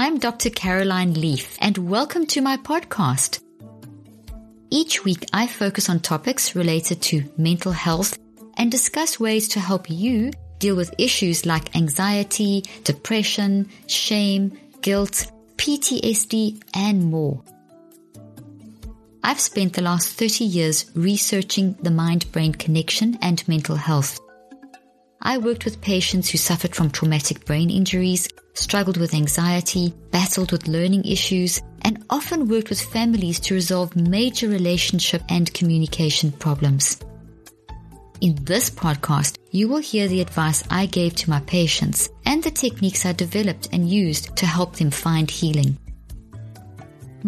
I'm Dr. Caroline Leaf, and welcome to my podcast. Each week, I focus on topics related to mental health and discuss ways to help you deal with issues like anxiety, depression, shame, guilt, PTSD, and more. I've spent the last 30 years researching the mind brain connection and mental health. I worked with patients who suffered from traumatic brain injuries, struggled with anxiety, battled with learning issues, and often worked with families to resolve major relationship and communication problems. In this podcast, you will hear the advice I gave to my patients and the techniques I developed and used to help them find healing.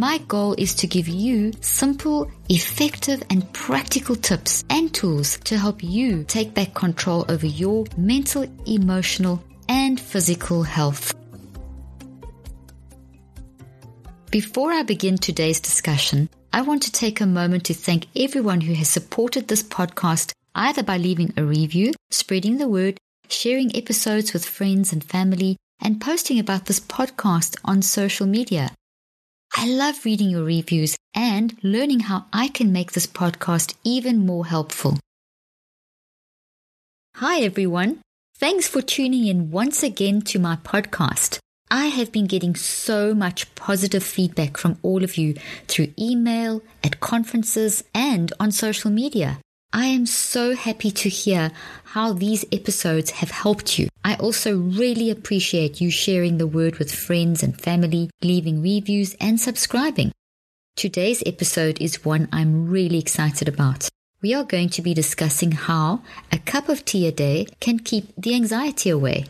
My goal is to give you simple, effective, and practical tips and tools to help you take back control over your mental, emotional, and physical health. Before I begin today's discussion, I want to take a moment to thank everyone who has supported this podcast either by leaving a review, spreading the word, sharing episodes with friends and family, and posting about this podcast on social media. I love reading your reviews and learning how I can make this podcast even more helpful. Hi, everyone. Thanks for tuning in once again to my podcast. I have been getting so much positive feedback from all of you through email, at conferences, and on social media. I am so happy to hear how these episodes have helped you. I also really appreciate you sharing the word with friends and family, leaving reviews, and subscribing. Today's episode is one I'm really excited about. We are going to be discussing how a cup of tea a day can keep the anxiety away.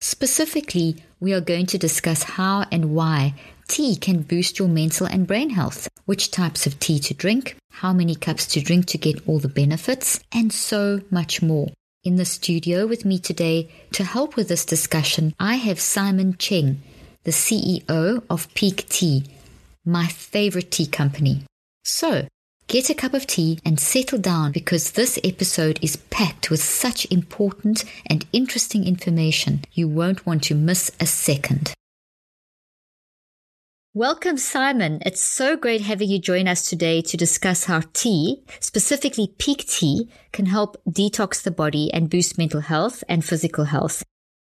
Specifically, we are going to discuss how and why tea can boost your mental and brain health, which types of tea to drink, how many cups to drink to get all the benefits, and so much more. In the studio with me today to help with this discussion, I have Simon Cheng, the CEO of Pique Tea, my favorite tea company. So, Get a cup of tea and settle down because this episode is packed with such important and interesting information you won't want to miss a second. Welcome, Simon. It's so great having you join us today to discuss how tea, specifically Pique tea, can help detox the body and boost mental health and physical health.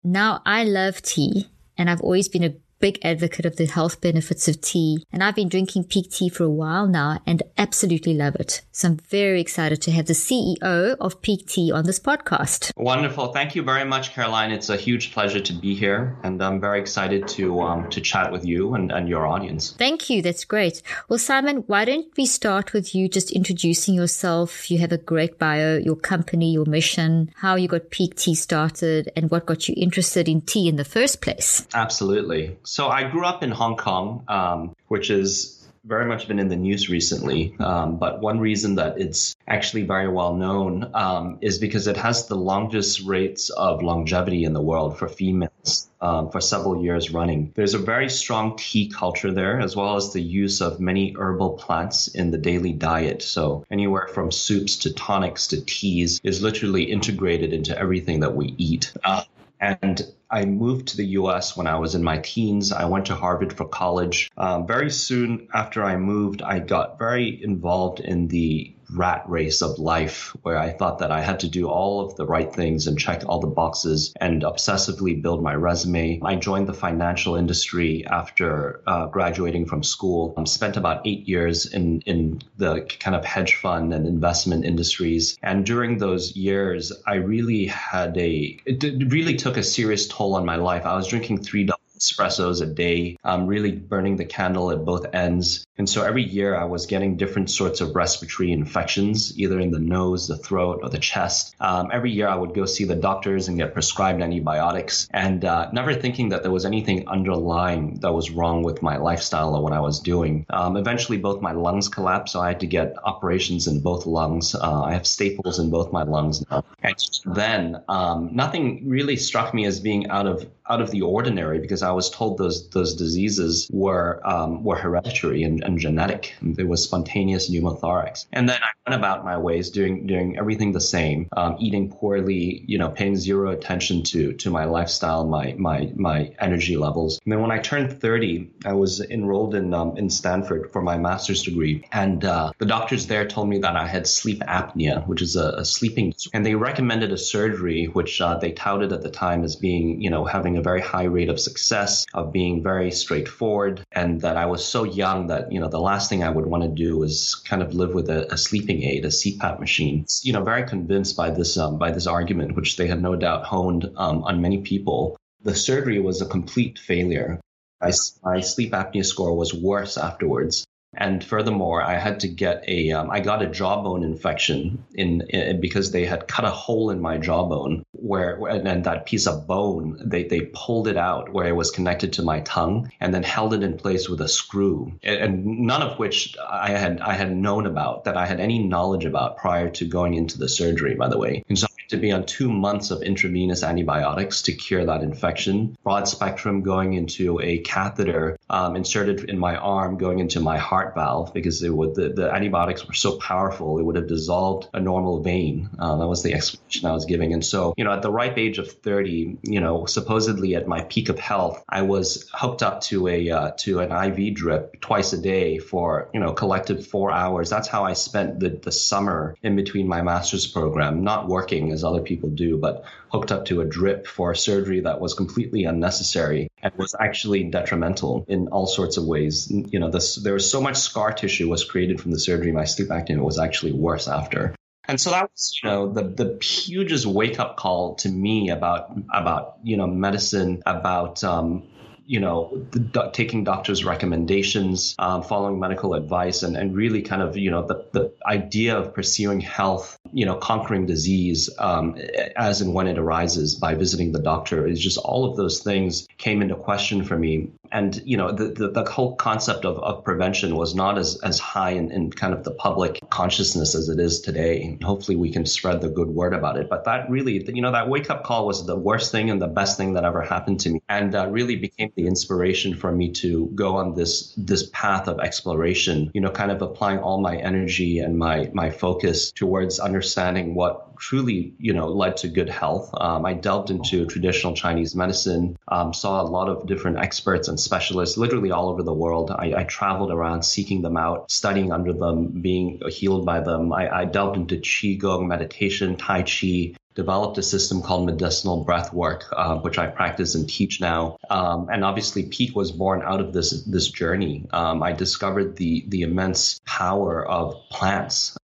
Now, I love tea and I've always been a big advocate of the health benefits of tea. And I've been drinking Pique tea for a while now and absolutely love it. So I'm very excited to have the CEO of Pique Tea on this podcast. Wonderful. Thank you very much, Caroline. It's a huge pleasure to be here. And I'm very excited to, um, to chat with you and, and your audience. Thank you. That's great. Well, Simon, why don't we start with you just introducing yourself? You have a great bio, your company, your mission, how you got Pique Tea started, and what got you interested in tea in the first place. Absolutely. So I grew up in Hong Kong, um, which is very much been in the news recently. Um, but one reason that it's actually very well known um, is because it has the longest rates of longevity in the world for females um, for several years running. There's a very strong tea culture there, as well as the use of many herbal plants in the daily diet. So anywhere from soups to tonics to teas is literally integrated into everything that we eat. Uh, and I moved to the US when I was in my teens. I went to Harvard for college. Um, very soon after I moved, I got very involved in the rat race of life where I thought that I had to do all of the right things and check all the boxes and obsessively build my resume. I joined the financial industry after uh, graduating from school. Um, spent about eight years in, in the kind of hedge fund and investment industries. And during those years, I really had a, it really took a serious toll on my life. I was drinking three espressos a day, um, really burning the candle at both ends. And so every year I was getting different sorts of respiratory infections, either in the nose, the throat, or the chest. Um, every year I would go see the doctors and get prescribed antibiotics, and uh, never thinking that there was anything underlying that was wrong with my lifestyle or what I was doing. Um, eventually, both my lungs collapsed, so I had to get operations in both lungs. Uh, I have staples in both my lungs now. And then um, nothing really struck me as being out of out of the ordinary because I was told those those diseases were um, were hereditary and, and genetic. There was spontaneous pneumothorax, and then I went about my ways doing doing everything the same, um, eating poorly, you know, paying zero attention to to my lifestyle, my my my energy levels. And then when I turned 30, I was enrolled in um, in Stanford for my master's degree, and uh, the doctors there told me that I had sleep apnea, which is a, a sleeping, and they recommended a surgery which uh, they touted at the time as being, you know, having a very high rate of success, of being very straightforward, and that I was so young that, you know, the last thing I would want to do was kind of live with a, a sleeping aid, a CPAP machine. You know, very convinced by this um, by this argument, which they had no doubt honed um, on many people. The surgery was a complete failure. I, my sleep apnea score was worse afterwards. And furthermore, I had to get a, um, I got a jawbone infection in, in, because they had cut a hole in my jawbone where, and, and that piece of bone, they, they pulled it out where it was connected to my tongue and then held it in place with a screw. And, and none of which I had, I had known about that I had any knowledge about prior to going into the surgery, by the way. And so I had to be on two months of intravenous antibiotics to cure that infection, broad spectrum going into a catheter um, inserted in my arm, going into my heart valve because would, the, the antibiotics were so powerful, it would have dissolved a normal vein. Uh, that was the explanation I was giving. And so, you know, at the ripe age of 30, you know, supposedly at my peak of health, I was hooked up to a uh, to an IV drip twice a day for, you know, collected four hours. That's how I spent the, the summer in between my master's program, not working as other people do, but hooked up to a drip for surgery that was completely unnecessary and was actually detrimental in all sorts of ways. You know, this, there was so much scar tissue was created from the surgery. My sleep apnea was actually worse after. And so that was, you know, the the hugest wake up call to me about about you know medicine, about um, you know, taking doctors' recommendations, um, following medical advice, and, and really kind of, you know, the, the idea of pursuing health, you know, conquering disease um, as and when it arises by visiting the doctor. Is just all of those things came into question for me and you know the, the, the, whole concept of, of prevention was not as, as high in, in kind of the public consciousness as it is today. Hopefully we can spread the good word about it. But that really you know that wake up call was the worst thing and the best thing that ever happened to me. And uh, really became the inspiration for me to go on this this path of exploration you know kind of applying all my energy and my my focus towards understanding what truly, you know, led to good health. Um, I delved into traditional Chinese medicine, um, saw a lot of different experts and specialists, literally all over the world. I, I, traveled around seeking them out, studying under them, being healed by them. I, I delved into qigong meditation, tai chi, developed a system called medicinal breath work, uh, which I practice and teach now. Um, and obviously, Pique was born out of this this journey. Um, I discovered the the immense power of plants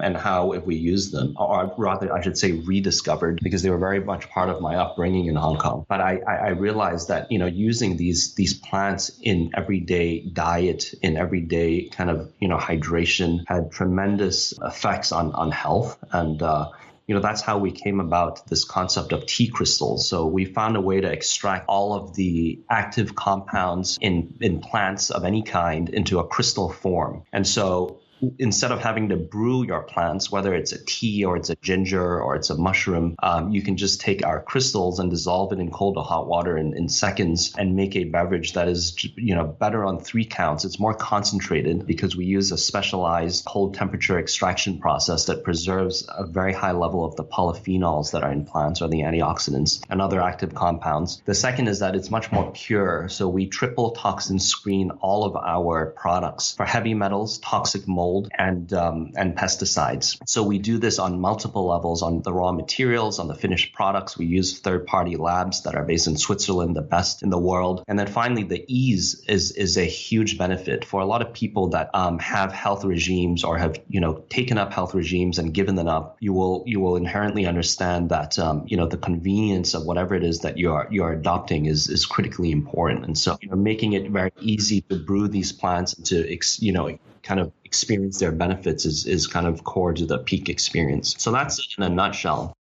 and how if we use them, or rather, I should say, rediscovered because they were very much part of my upbringing in Hong Kong. But I, I realized that you know using these these plants in everyday diet, in everyday kind of you know hydration, had tremendous effects on on health and. Uh, you know that's how we came about this concept of tea crystals so we found a way to extract all of the active compounds in in plants of any kind into a crystal form and so instead of having to brew your plants, whether it's a tea or it's a ginger or it's a mushroom, um, you can just take our crystals and dissolve it in cold or hot water in, in seconds and make a beverage that is, you know, better on three counts. It's more concentrated because we use a specialized cold temperature extraction process that preserves a very high level of the polyphenols that are in plants or the antioxidants and other active compounds. The second is that it's much more pure. So we triple toxin screen all of our products for heavy metals, toxic mold mold and um, and pesticides. So we do this on multiple levels on the raw materials, on the finished products. We use third party labs that are based in Switzerland, the best in the world. And then finally, the ease is is a huge benefit for a lot of people that um, have health regimes or have you know taken up health regimes and given them up. You will you will inherently understand that um, you know the convenience of whatever it is that you are you are adopting is is critically important. And so you know, making it very easy to brew these plants and to you know kind of experience their benefits is, is kind of core to the Pique experience. So that's in a nutshell.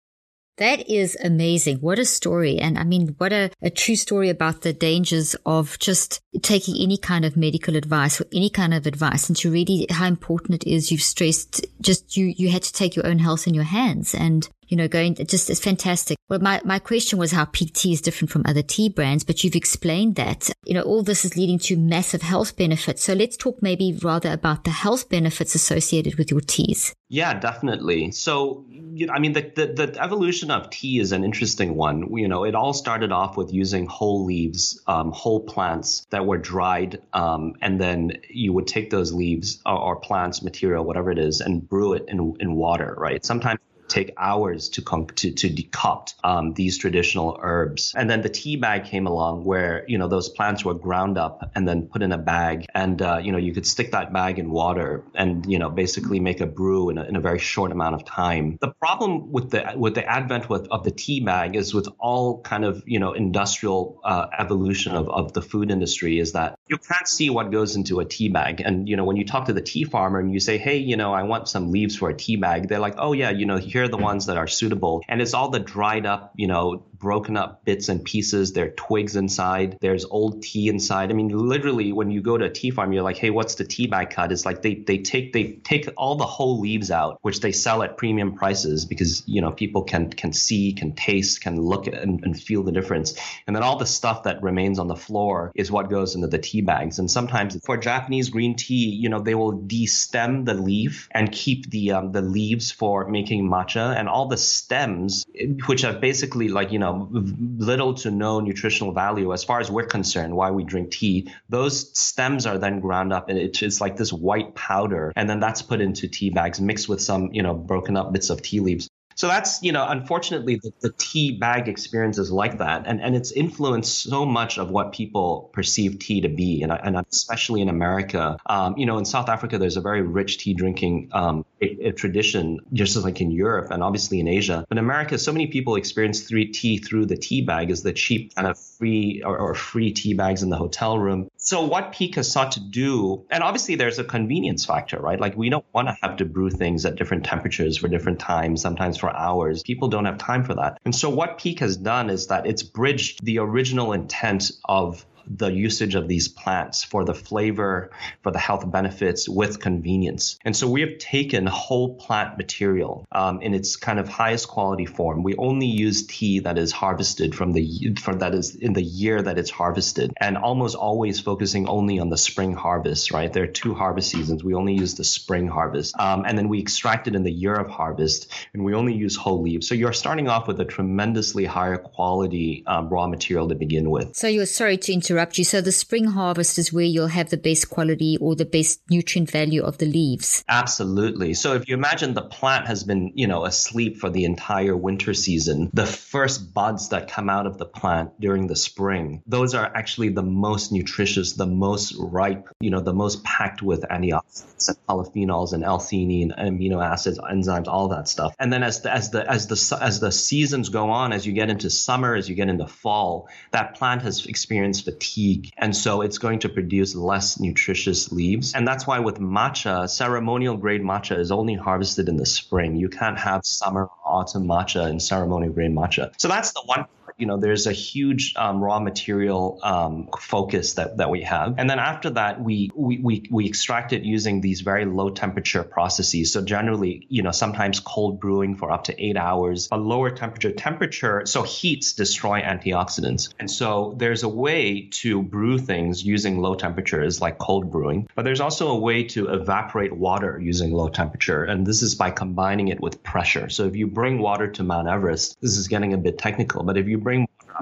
That is amazing. What a story. And I mean, what a, a true story about the dangers of just taking any kind of medical advice or any kind of advice and to really how important it is. You've stressed just you, you had to take your own health in your hands and you know, going just it's fantastic. Well, my, my question was how Pique tea is different from other tea brands, but you've explained that, you know, all this is leading to massive health benefits. So let's talk maybe rather about the health benefits associated with your teas. Yeah, definitely. So, you know, I mean, the, the, the, evolution of tea is an interesting one. You know, it all started off with using whole leaves, um, whole plants that were dried, um, and then you would take those leaves or, or plants, material, whatever it is, and brew it in, in water, right? Sometimes take hours to com- to, to decoct um, these traditional herbs. And then the tea bag came along where, you know, those plants were ground up and then put in a bag. And, uh, you know, you could stick that bag in water and, you know, basically make a brew in a, in a very short amount of time. The problem with the, with the advent with, of the tea bag is with all kind of, you know, industrial uh, evolution of, of the food industry is that you can't see what goes into a tea bag. And, you know, when you talk to the tea farmer and you say, hey, you know, I want some leaves for a tea bag, they're like, oh, yeah, you know, here are the ones that are suitable. And it's all the dried up, you know, broken up bits and pieces. There are twigs inside. There's old tea inside. I mean, literally, when you go to a tea farm, you're like, hey, what's the tea bag cut? It's like they they take they take all the whole leaves out, which they sell at premium prices because you know people can can see, can taste, can look and, and feel the difference. And then all the stuff that remains on the floor is what goes into the tea bags. And sometimes for Japanese green tea, you know, they will destem the leaf and keep the um, the leaves for making matcha, and all the stems, which have basically like you know little to no nutritional value as far as we're concerned, why we drink tea. Those stems are then ground up and it's like this white powder. And then that's put into tea bags mixed with some, you know, broken up bits of tea leaves. So that's, you know, unfortunately, the, the, tea bag experience is like that. And, and it's influenced so much of what people perceive tea to be. And, and especially in America, um, you know, in South Africa, there's a very rich tea drinking um, a, a tradition, just like in Europe and obviously in Asia. But in America, so many people experience three tea through the tea bag as the cheap kind of free or, or free tea bags in the hotel room. So what Pique has sought to do, and obviously there's a convenience factor, right? Like we don't want to have to brew things at different temperatures for different times, sometimes for hours. People don't have time for that. And so what Pique has done is that it's bridged the original intent of the usage of these plants for the flavor, for the health benefits with convenience. And so we have taken whole plant material um, in its kind of highest quality form. We only use tea that is harvested from the from that is in the year that it's harvested, and almost always focusing only on the spring harvest. Right, there are two harvest seasons. We only use the spring harvest, um, and then we extract it in the year of harvest, and we only use whole leaves. So you're starting off with a tremendously higher quality um, raw material to begin with. So you're sorry to interrupt interrupt you. So the spring harvest is where you'll have the best quality or the best nutrient value of the leaves. Absolutely. So if you imagine the plant has been, you know, asleep for the entire winter season, the first buds that come out of the plant during the spring, those are actually the most nutritious, the most ripe, you know, the most packed with antioxidants and polyphenols and L-theanine, amino acids, enzymes, all that stuff. And then as the as the as the as the seasons go on, as you get into summer, as you get into fall, that plant has experienced fatigue fatigue. And so it's going to produce less nutritious leaves. And that's why with matcha, ceremonial grade matcha is only harvested in the spring. You can't have summer, autumn matcha and ceremonial grade matcha. So that's the one you know, there's a huge um, raw material um, focus that, that we have. And then after that, we, we, we, we extract it using these very low temperature processes. So generally, you know, sometimes cold brewing for up to eight hours, a lower temperature temperature. So heats destroy antioxidants. And so there's a way to brew things using low temperatures like cold brewing, but there's also a way to evaporate water using low temperature. And this is by combining it with pressure. So if you bring water to Mount Everest, this is getting a bit technical, but if you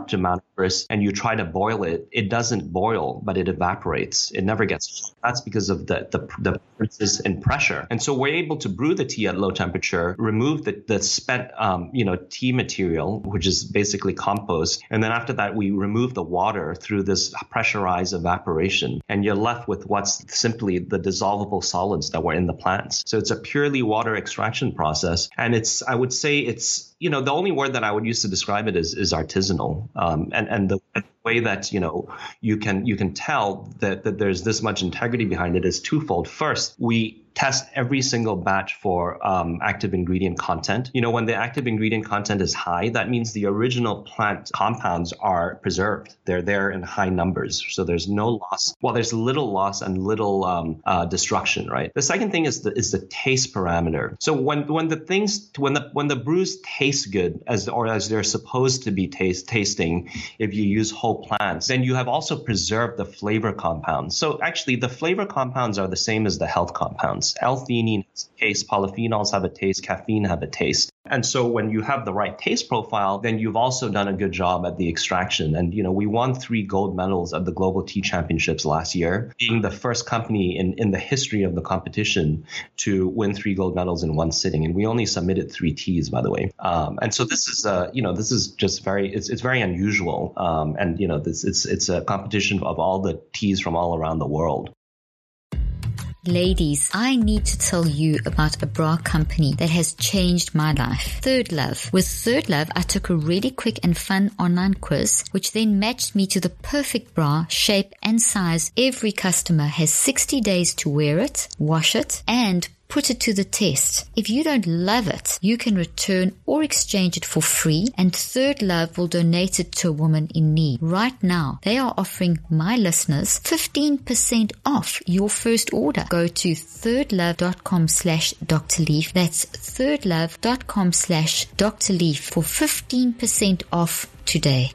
to Mount Everest and you try to boil it, it doesn't boil, but it evaporates. It never gets. That's because of the the, the differences in pressure. And so we're able to brew the tea at low temperature, remove the the spent um, you know tea material, which is basically compost, and then after that we remove the water through this pressurized evaporation, and you're left with what's simply the dissolvable solids that were in the plants. So it's a purely water extraction process, and it's I would say it's you know, the only word that I would use to describe it is is artisanal, um, and and the way that you know you can you can tell that that there's this much integrity behind it is twofold. First, we test every single batch for um, active ingredient content. You know, when the active ingredient content is high, that means the original plant compounds are preserved. They're there in high numbers, so there's no loss. Well, there's little loss and little um, uh, destruction, right? The second thing is the is the taste parameter. So when when the things when the when the brews taste good as or as they're supposed to be taste tasting, if you use whole plants, then you have also preserved the flavor compounds. So actually, the flavor compounds are the same as the health compounds. L-theanine has a taste, polyphenols have a taste, caffeine have a taste. And so when you have the right taste profile, then you've also done a good job at the extraction. And, you know, we won three gold medals at the Global Tea Championships last year, being the first company in, in the history of the competition to win three gold medals in one sitting. And we only submitted three teas, by the way. Um, and so this is, uh, you know, this is just very, it's, it's very unusual. Um, and, you know, this, it's, it's a competition of all the teas from all around the world. Ladies, I need to tell you about a bra company that has changed my life. Third Love. With Third Love, I took a really quick and fun online quiz, which then matched me to the perfect bra, shape, and size. Every customer has 60 days to wear it, wash it, and put it to the test. If you don't love it, you can return or exchange it for free and Third Love will donate it to a woman in need. Right now, they are offering my listeners 15% off your first order. Go to thirdlove.com slash Dr. Leaf. That's thirdlove.com slash Dr. Leaf for 15% off today.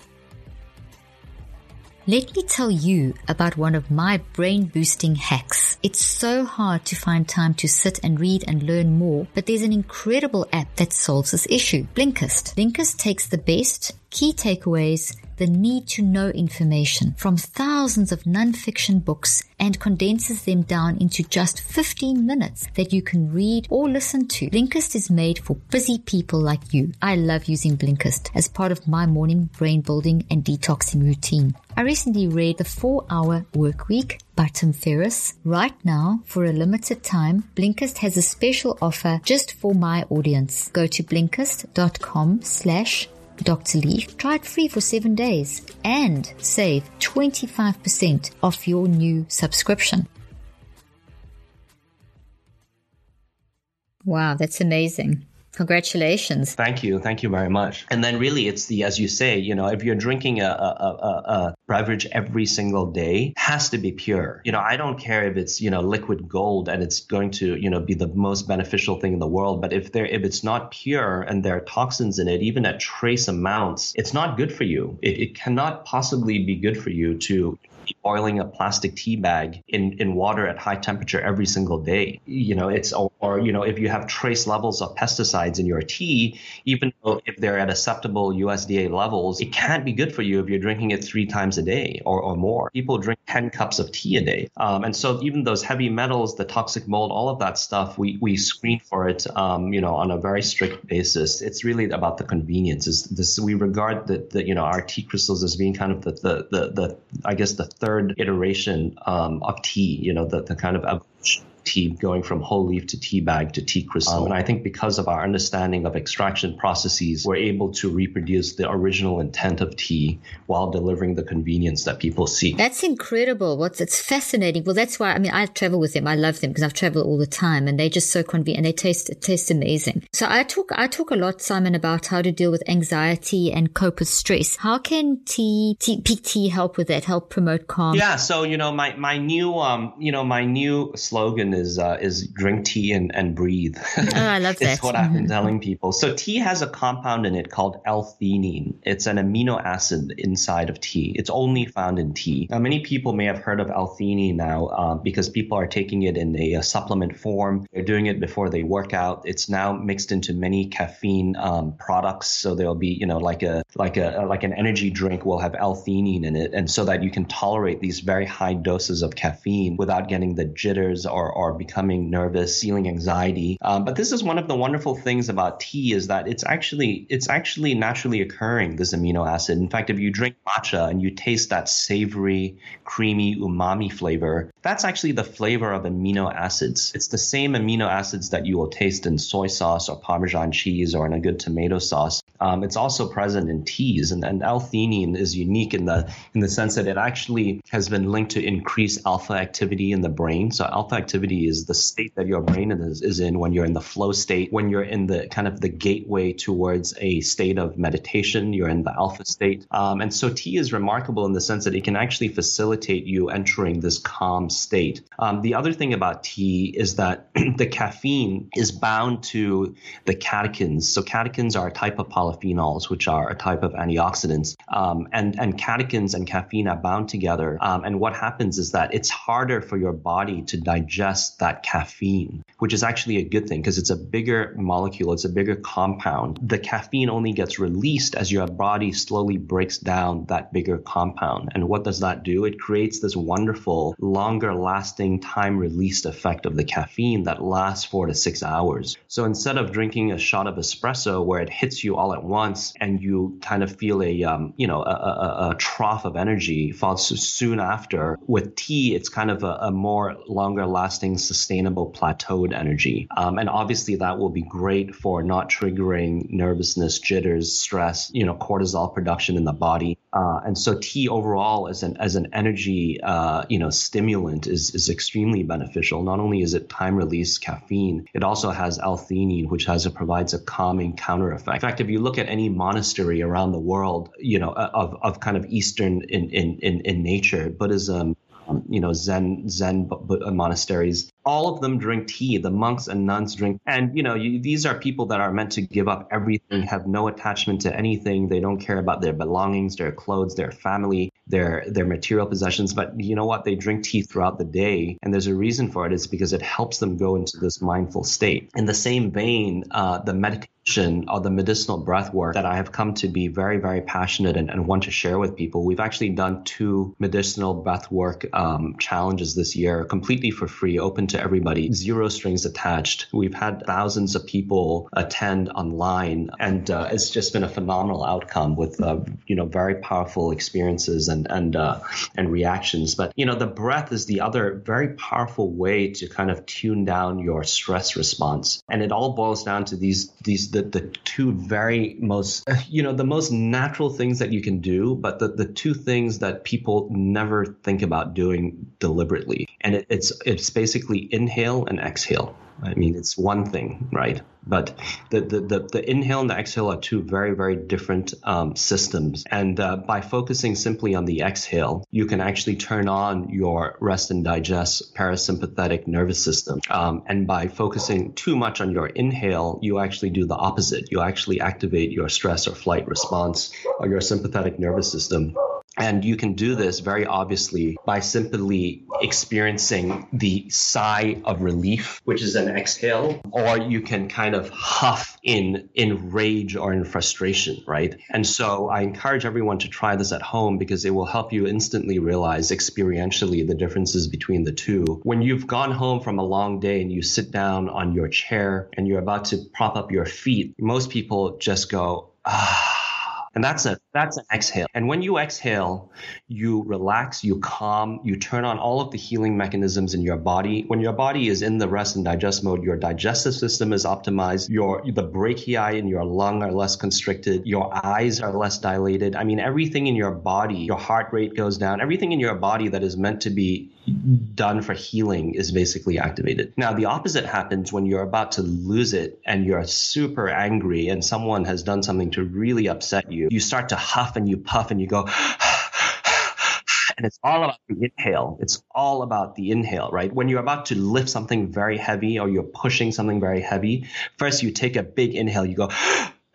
Let me tell you about one of my brain boosting hacks. It's so hard to find time to sit and read and learn more, but there's an incredible app that solves this issue. Blinkist. Blinkist takes the best key takeaways, the need to know information from thousands of nonfiction books and condenses them down into just 15 minutes that you can read or listen to. Blinkist is made for busy people like you. I love using Blinkist as part of my morning brain building and detoxing routine. I recently read The 4 Hour Work Week by Tim Ferriss. Right now, for a limited time, Blinkist has a special offer just for my audience. Go to blinkist.com slash Dr. Leaf. Try it free for seven days and save 25% off your new subscription. Wow, that's amazing. Congratulations. Thank you. Thank you very much. And then really it's the, as you say, you know, if you're drinking a, a, a, a beverage every single day, has to be pure. You know, I don't care if it's, you know, liquid gold and it's going to, you know, be the most beneficial thing in the world. But if there, if it's not pure and there are toxins in it, even at trace amounts, it's not good for you. It, it cannot possibly be good for you to boiling a plastic tea bag in, in water at high temperature every single day. You know, it's or, you know, if you have trace levels of pesticides in your tea, even though if they're at acceptable USDA levels, it can't be good for you if you're drinking it three times a day or, or more. People drink 10 cups of tea a day. Um, and so even those heavy metals, the toxic mold, all of that stuff, we, we screen for it, um, you know, on a very strict basis. It's really about the convenience. Is this we regard that the, you know our tea crystals as being kind of the the the, the I guess the third iteration um, of tea. You know, the the kind of tea going from whole leaf to tea bag to tea crystal. Um, and I think because of our understanding of extraction processes, we're able to reproduce the original intent of tea while delivering the convenience that people seek. That's incredible. What's it's fascinating. Well, that's why I mean I travel with them. I love them because I've traveled all the time, and they're just so convenient and they taste it tastes amazing. So I talk I talk a lot, Simon, about how to deal with anxiety and cope with stress. How can tea, tea Pique tea help with that? Help promote calm? Yeah. So you know my my new um you know my new slogan is uh, is drink tea and, and breathe. Oh, I love that. it's what I've been telling people. So tea has a compound in it called L-theanine. It's an amino acid inside of tea. It's only found in tea. Now, many people may have heard of L-theanine now uh, because people are taking it in a, a, supplement form. They're doing it before they work out. It's now mixed into many caffeine um, products. So there'll be, you know, like a like a like an energy drink will have L-theanine in it, and so that you can tolerate these very high doses of caffeine without getting the jitters or or becoming nervous, feeling anxiety. Um, but this is one of the wonderful things about tea is that it's actually it's actually naturally occurring this amino acid. In fact, if you drink matcha and you taste that savory, creamy umami flavor, that's actually the flavor of amino acids. It's the same amino acids that you will taste in soy sauce or Parmesan cheese or in a good tomato sauce. Um, it's also present in teas, and, and L-theanine is unique in the in the sense that it actually has been linked to increased alpha activity in the brain. So alpha activity is the state that your brain is, is in when you're in the flow state, when you're in the kind of the gateway towards a state of meditation. You're in the alpha state, um, and so tea is remarkable in the sense that it can actually facilitate you entering this calm state. Um, the other thing about tea is that the caffeine is bound to the catechins. So catechins are a type of polyphenols, which are a type of antioxidants. Um, and, and catechins and caffeine are bound together. Um, and what happens is that it's harder for your body to digest that caffeine, which is actually a good thing because it's a bigger molecule, it's a bigger compound. The caffeine only gets released as your body slowly breaks down that bigger compound. And what does that do? It creates this wonderful, longer lasting time released effect of the caffeine that lasts four to six hours. So instead of drinking a shot of espresso where it hits you all at once and you kind of feel a um, you know a, a, a, trough of energy falls soon after. With tea, it's kind of a, a more longer lasting, sustainable plateaued energy, um, and obviously that will be great for not triggering nervousness, jitters, stress, you know, cortisol production in the body. Uh, and so tea overall as an as an energy uh, you know stimulant is is extremely beneficial. Not only is it time release caffeine, it also has L-theanine, which has a provides a calming counter effect. In fact, if you look at any monastery around the world, you know of of kind of Eastern in in in, in nature, Buddhism, um, you know, Zen Zen monasteries. All of them drink tea. The monks and nuns drink, and you know, you, these are people that are meant to give up everything, have no attachment to anything. They don't care about their belongings, their clothes, their family, their their material possessions. But you know what? They drink tea throughout the day, and there's a reason for it. It's because it helps them go into this mindful state. In the same vein, uh, the meditation or the medicinal breath work that I have come to be very, very passionate and, and want to share with people. We've actually done two medicinal breath work um, challenges this year, completely for free, open to everybody, zero strings attached. We've had thousands of people attend online, and uh, it's just been a phenomenal outcome with uh, you know very powerful experiences and and uh, and reactions. But you know the breath is the other very powerful way to kind of tune down your stress response, and it all boils down to these these the, the two very most you know the most natural things that you can do but the, the two things that people never think about doing deliberately and it, it's it's basically inhale and exhale I mean, it's one thing, right? But the, the, the, the inhale and the exhale are two very, very different um, systems. And uh, by focusing simply on the exhale, you can actually turn on your rest and digest parasympathetic nervous system. Um, and by focusing too much on your inhale, you actually do the opposite. You actually activate your stress or flight response or your sympathetic nervous system. And you can do this very obviously by simply experiencing the sigh of relief, which is an exhale, or you can kind of huff in in rage or in frustration, right? And so I encourage everyone to try this at home because it will help you instantly realize experientially the differences between the two. When you've gone home from a long day and you sit down on your chair and you're about to prop up your feet, most people just go, ah and that's a that's an exhale. And when you exhale, you relax, you calm, you turn on all of the healing mechanisms in your body. When your body is in the rest and digest mode, your digestive system is optimized, your the brachii in your lung are less constricted, your eyes are less dilated. I mean everything in your body, your heart rate goes down, everything in your body that is meant to be done for healing is basically activated. Now, the opposite happens when you're about to lose it and you're super angry and someone has done something to really upset you. You start to huff and you puff and you go, And it's all about the inhale. It's all about the inhale, right? When you're about to lift something very heavy or you're pushing something very heavy, first you take a big inhale, you go,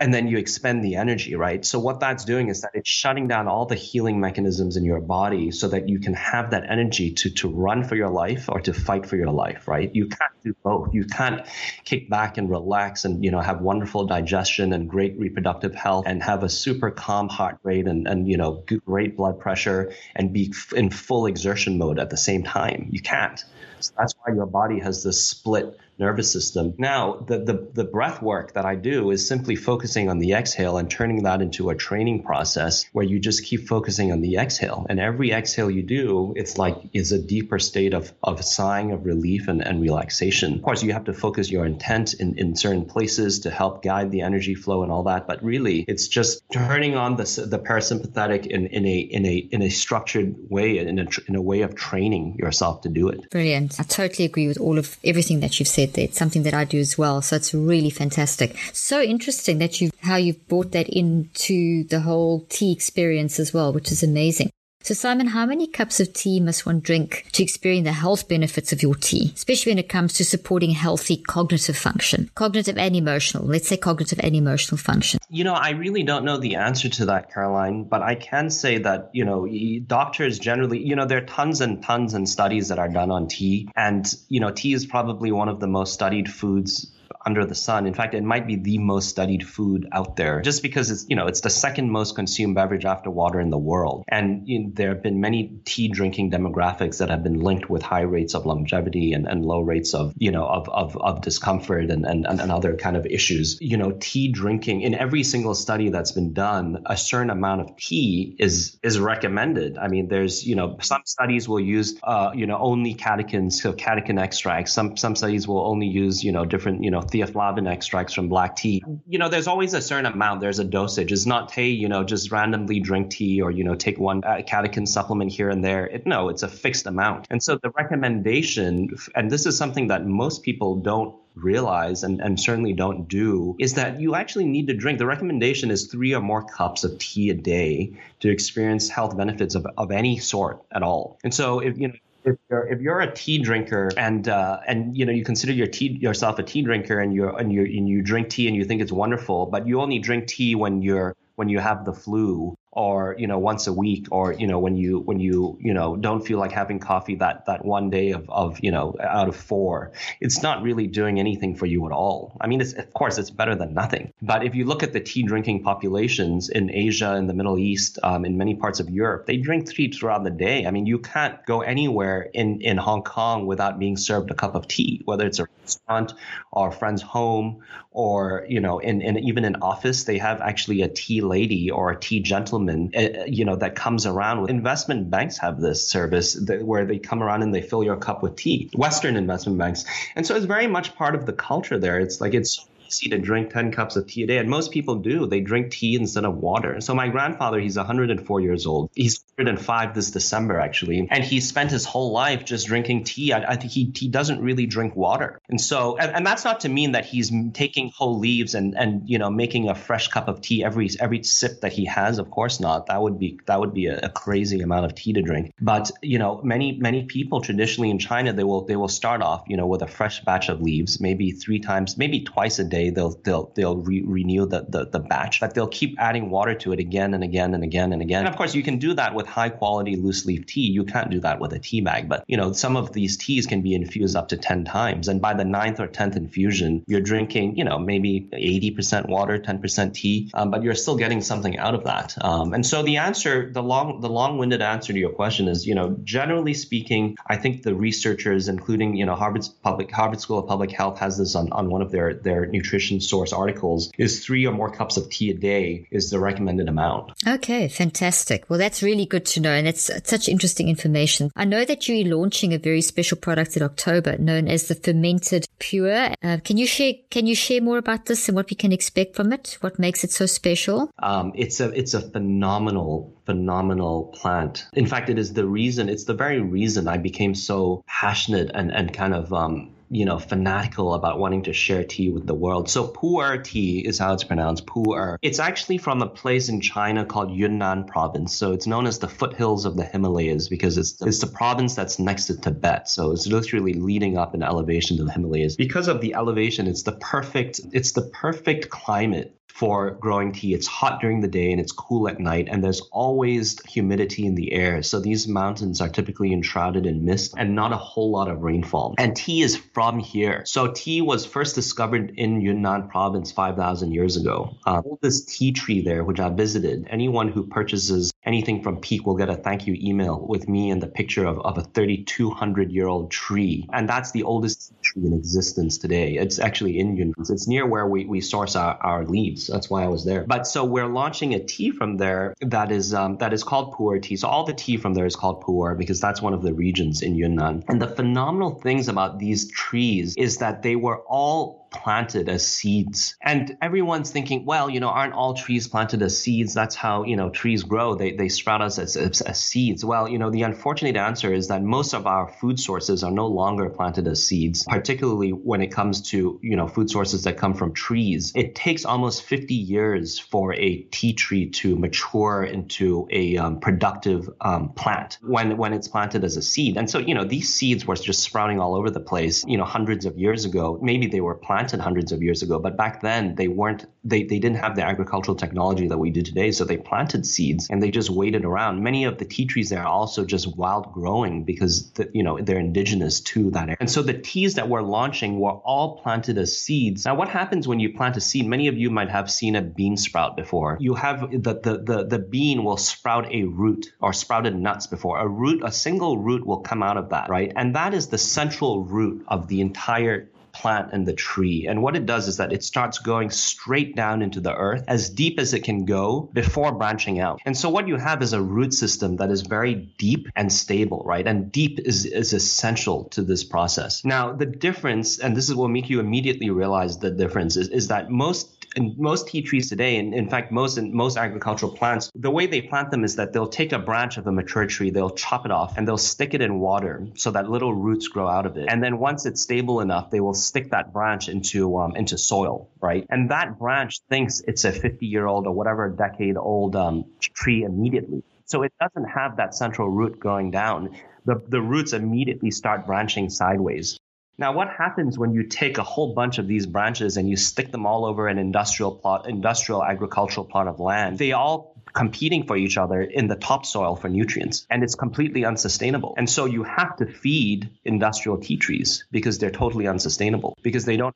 and then you expend the energy, right? So what that's doing is that it's shutting down all the healing mechanisms in your body so that you can have that energy to to run for your life or to fight for your life, right? You can't do both. You can't kick back and relax and you know have wonderful digestion and great reproductive health and have a super calm heart rate and and you know great blood pressure and be in full exertion mode at the same time. You can't. So that's why your body has this split nervous system. Now, the, the, the breath work that I do is simply focusing on the exhale and turning that into a training process where you just keep focusing on the exhale. And every exhale you do, it's like is a deeper state of, of sighing of relief and, and relaxation. Of course, you have to focus your intent in, in certain places to help guide the energy flow and all that. But really, it's just turning on the, the parasympathetic in, in a in a in a structured way, in a, in a way of training yourself to do it. Brilliant. I totally agree with all of everything that you've said there. It's something that I do as well. So it's really fantastic. So interesting that you how you've brought that into the whole tea experience as well, which is amazing. So, Simon, how many cups of tea must one drink to experience the health benefits of your tea, especially when it comes to supporting healthy cognitive function, cognitive and emotional? Let's say cognitive and emotional function. You know, I really don't know the answer to that, Caroline, but I can say that, you know, doctors generally, you know, there are tons and tons and studies that are done on tea. And, you know, tea is probably one of the most studied foods under the sun. In fact, it might be the most studied food out there just because it's, you know, it's the second most consumed beverage after water in the world. And you know, there have been many tea drinking demographics that have been linked with high rates of longevity and, and low rates of, you know, of, of, of discomfort and, and, and other kind of issues. You know, tea drinking in every single study that's been done, a certain amount of tea is, is recommended. I mean, there's, you know, some studies will use, uh, you know, only catechins, so catechin extracts. Some, some studies will only use, you know, different, you know, theaflavin extracts from black tea. You know, there's always a certain amount. There's a dosage. It's not, hey, you know, just randomly drink tea or, you know, take one uh, catechin supplement here and there. It, no, it's a fixed amount. And so the recommendation, and this is something that most people don't realize and, and certainly don't do is that you actually need to drink. The recommendation is three or more cups of tea a day to experience health benefits of, of any sort at all. And so if you know if you're if you're a tea drinker and uh, and you know you consider your tea yourself a tea drinker and you and you and you drink tea and you think it's wonderful, but you only drink tea when you're when you have the flu or you know once a week or you know when you when you you know don't feel like having coffee that that one day of of you know out of four it's not really doing anything for you at all. I mean it's of course it's better than nothing. But if you look at the tea drinking populations in asia in the middle east um, in many parts of europe they drink tea throughout the day. I mean you can't go anywhere in in hong kong without being served a cup of tea whether it's a restaurant or a friend's home or you know in, in even in office they have actually a tea lady or a tea gentleman gentleman, uh, you know, that comes around with investment banks have this service that, where they come around and they fill your cup with tea. Western investment banks, and so it's very much part of the culture there. It's like it's easy to drink 10 cups of tea a day. And most people do. They drink tea instead of water. So my grandfather, he's 104 years old. He's 105 this December, actually. And he spent his whole life just drinking tea. I, I think he, he doesn't really drink water. And so, and, and, that's not to mean that he's taking whole leaves and, and, you know, making a fresh cup of tea every, every sip that he has. Of course not. That would be, that would be a, a crazy amount of tea to drink. But, you know, many, many people traditionally in China, they will, they will start off, you know, with a fresh batch of leaves, maybe three times, maybe twice a day day they'll they'll they'll re- renew the, the the batch, but they'll keep adding water to it again and again and again and again. And of course, you can do that with high quality loose leaf tea. You can't do that with a tea bag, but you know some of these teas can be infused up to ten times, and by the ninth or tenth infusion, you're drinking you know maybe eighty percent water, ten percent tea, um, but you're still getting something out of that. Um, and so the answer, the long the long winded answer to your question is you know generally speaking, I think the researchers, including you know Harvard's public Harvard School of Public Health, has this on, on one of their their nutrition source articles is three or more cups of tea a day is the recommended amount. Okay, fantastic. Well, that's really good to know. And it's such interesting information. I know that you're launching a very special product in October known as the fermented pu'er. Uh, can you share, can you share more about this and what we can expect from it? What makes it so special? Um, it's a, it's a phenomenal phenomenal plant. In fact, it is the reason, it's the very reason I became so passionate and, and kind of um, you know, fanatical about wanting to share tea with the world. So pu'er tea is how it's pronounced, pu'er. It's actually from a place in China called Yunnan province. So it's known as the foothills of the Himalayas because it's, it's the province that's next to Tibet. So it's literally leading up in elevation to the Himalayas. Because of the elevation, it's the perfect, it's the perfect climate for growing tea. It's hot during the day and it's cool at night, and there's always humidity in the air. So these mountains are typically enshrouded in mist and not a whole lot of rainfall. And tea is from here. So tea was first discovered in Yunnan province 5,000 years ago. Uh, tea tree there, which I visited, anyone who purchases anything from Pique will get a thank you email with me and the picture of, of a 3,200 year old tree. And that's the oldest tree in existence today. It's actually in Yunnan. It's near where we, we source our, our leaves. That's why I was there. But so we're launching a tea from there that is um, that is called pu'er tea. So all the tea from there is called pu'er because that's one of the regions in Yunnan. And the phenomenal things about these trees is that they were all planted as seeds. And everyone's thinking, well, you know, aren't all trees planted as seeds? That's how, you know, trees grow. They, they sprout us as, as, as, seeds. Well, you know, the unfortunate answer is that most of our food sources are no longer planted as seeds, particularly when it comes to, you know, food sources that come from trees. It takes almost 50 years for a tea tree to mature into a um, productive um, plant when, when it's planted as a seed. And so, you know, these seeds were just sprouting all over the place, you know, hundreds of years ago. Maybe they were planted planted hundreds of years ago, but back then they weren't they, they didn't have the agricultural technology that we do today. So they planted seeds and they just waited around. Many of the tea trees there are also just wild growing because the, you know they're indigenous to that area. And so the teas that we're launching were all planted as seeds. Now what happens when you plant a seed? Many of you might have seen a bean sprout before. You have the the the, the bean will sprout a root or sprouted nuts before. A root, a single root will come out of that, right? And that is the central root of the entire plant and the tree. And what it does is that it starts going straight down into the earth as deep as it can go before branching out. And so what you have is a root system that is very deep and stable, right? And deep is, is essential to this process. Now, the difference, and this is what you immediately realize the difference is, is that most and most tea trees today, and in fact, most most agricultural plants, the way they plant them is that they'll take a branch of a mature tree, they'll chop it off, and they'll stick it in water so that little roots grow out of it. And then once it's stable enough, they will stick that branch into um, into soil, right? And that branch thinks it's a 50 year old or whatever decade old um, tree immediately. So it doesn't have that central root going down. The, the roots immediately start branching sideways. Now, what happens when you take a whole bunch of these branches and you stick them all over an industrial plot, industrial agricultural plot of land? They all competing for each other in the topsoil for nutrients, and it's completely unsustainable. And so you have to feed industrial tea trees because they're totally unsustainable because they don't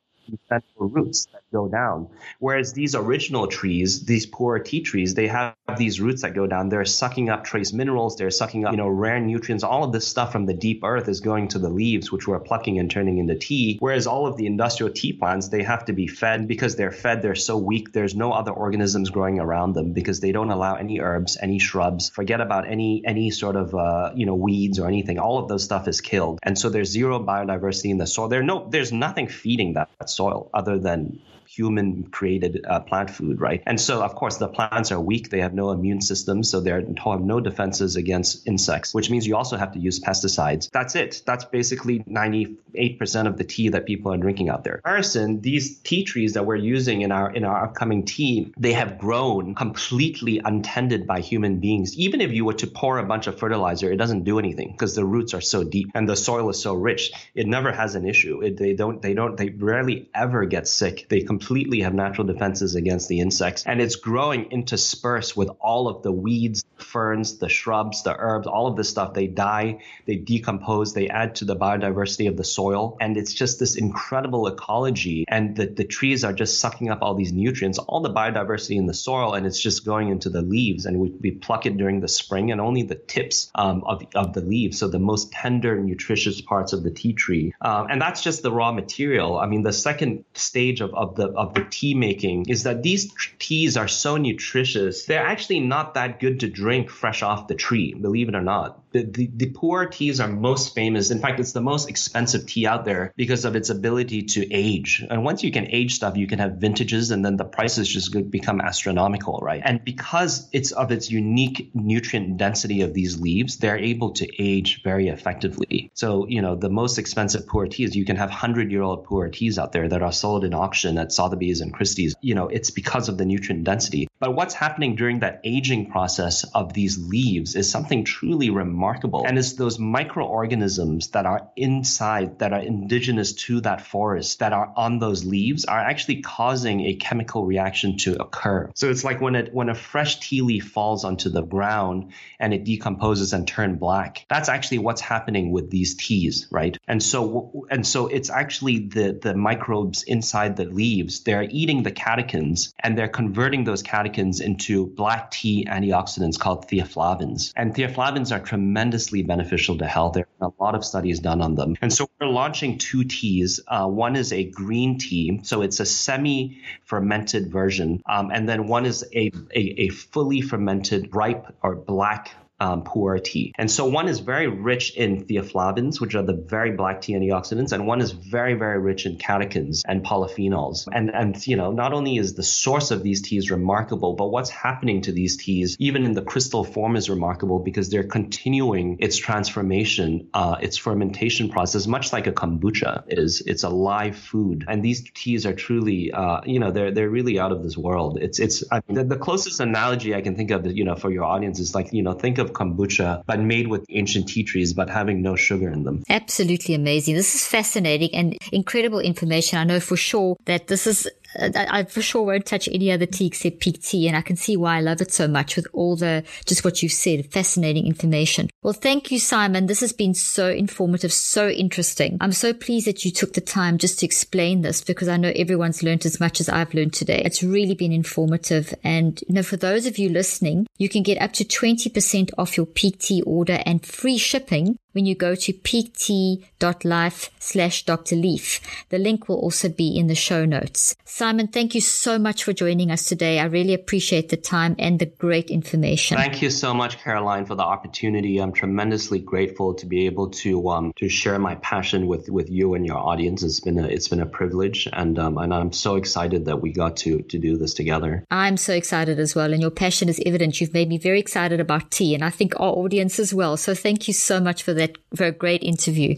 central roots that go down. Whereas these original trees, these pu'er tea trees, they have these roots that go down. They're sucking up trace minerals. They're sucking up, you know, rare nutrients. All of this stuff from the deep earth is going to the leaves, which we're plucking and turning into tea. Whereas all of the industrial tea plants, they have to be fed because they're fed. They're so weak. There's no other organisms growing around them because they don't allow any herbs, any shrubs. Forget about any any sort of uh, you know weeds or anything. All of those stuff is killed, and so there's zero biodiversity in the soil. There no there's nothing feeding that other than human created uh, plant food, right? And so, of course, the plants are weak. They have no immune system, so they have no defenses against insects, which means you also have to use pesticides. That's it. That's basically 98% of the tea that people are drinking out there. Harrison, these tea trees that we're using in our in our upcoming tea, they have grown completely untended by human beings. Even if you were to pour a bunch of fertilizer, it doesn't do anything because the roots are so deep and the soil is so rich. It never has an issue. It, they don't. They don't. They rarely ever get sick. They completely have natural defenses against the insects. And it's growing interspersed with all of the weeds, ferns, the shrubs, the herbs, all of this stuff. They die, they decompose, they add to the biodiversity of the soil. And it's just this incredible ecology. And the, the trees are just sucking up all these nutrients, all the biodiversity in the soil, and it's just going into the leaves. And we, we pluck it during the spring and only the tips um, of, of the leaves. So the most tender, nutritious parts of the tea tree. Um, and that's just the raw material. I mean, the second stage of, of the of the tea making is that these teas are so nutritious. They're actually not that good to drink fresh off the tree, believe it or not. The, the, the pu'er teas are most famous. In fact, it's the most expensive tea out there because of its ability to age. And once you can age stuff, you can have vintages and then the prices just become astronomical, right? And because it's of its unique nutrient density of these leaves, they're able to age very effectively. So, you know, the most expensive pu'er teas, you can have 100 year old pu'er teas out there that are sold in auction at Sotheby's and Christie's. You know, it's because of the nutrient density. But what's happening during that aging process of these leaves is something truly remarkable. And it's those microorganisms that are inside, that are indigenous to that forest, that are on those leaves, are actually causing a chemical reaction to occur. So it's like when it when a fresh tea leaf falls onto the ground and it decomposes and turns black. That's actually what's happening with these teas, right? And so and so it's actually the the microbes inside the leaves. They're eating the catechins and they're converting those catechins catechins into black tea antioxidants called theaflavins. And theaflavins are tremendously beneficial to health. There are a lot of studies done on them. And so we're launching two teas. Uh, one is a green tea, so it's a semi fermented version. Um, and then one is a, a, a fully fermented ripe or black um, pu'er tea. And so one is very rich in theaflavins, which are the very black tea antioxidants, and one is very, very rich in catechins and polyphenols. And, and, you know, not only is the source of these teas remarkable, but what's happening to these teas, even in the crystal form, is remarkable because they're continuing its transformation, uh, its fermentation process, much like a kombucha is. It's a live food. And these teas are truly, uh, you know, they're, they're really out of this world. It's, it's, I mean, the, the closest analogy I can think of, you know, for your audience is like, you know, think of of kombucha, but made with ancient tea trees, but having no sugar in them. Absolutely amazing. This is fascinating and incredible information. I know for sure that this is Uh, I for sure won't touch any other tea except Pique tea. And I can see why I love it so much with all the, just what you've said, fascinating information. Well, thank you, Simon. This has been so informative, so interesting. I'm so pleased that you took the time just to explain this because I know everyone's learned as much as I've learned today. It's really been informative. And, you know, for those of you listening, you can get up to 20% off your Pique tea order and free shipping when you go to peaktea.life slash Dr. Leaf. The link will also be in the show notes. Simon, thank you so much for joining us today. I really appreciate the time and the great information. Thank you so much, Caroline, for the opportunity. I'm tremendously grateful to be able to um, to share my passion with, with you and your audience. It's been a it's been a privilege, and um, and I'm so excited that we got to to do this together. I'm so excited as well, and your passion is evident. You've made me very excited about tea, and I think our audience as well. So thank you so much for that that for a great interview.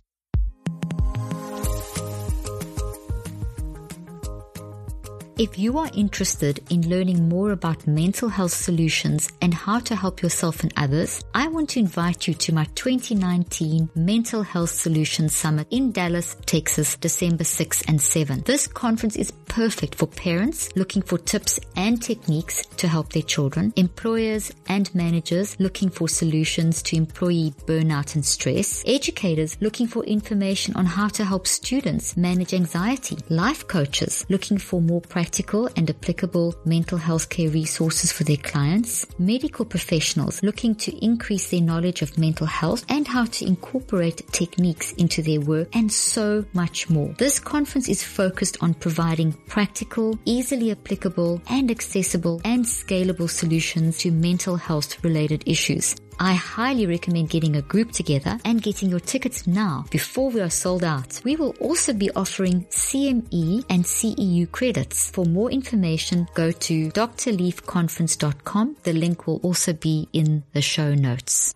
If you are interested in learning more about mental health solutions and how to help yourself and others, I want to invite you to my 2019 Mental Health Solutions Summit in Dallas, Texas, December 6 and 7. This conference is perfect for parents looking for tips and techniques to help their children, employers and managers looking for solutions to employee burnout and stress, educators looking for information on how to help students manage anxiety, life coaches looking for more practical practical and applicable mental health care resources for their clients, medical professionals looking to increase their knowledge of mental health and how to incorporate techniques into their work, and so much more. This conference is focused on providing practical, easily applicable, and accessible and scalable solutions to mental health related issues. I highly recommend getting a group together and getting your tickets now before we are sold out. We will also be offering CME and CEU credits. For more information, go to drleafconference.com. The link will also be in the show notes.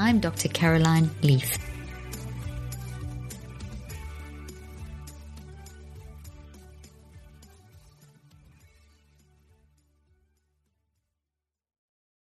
I'm Dr. Caroline Leaf.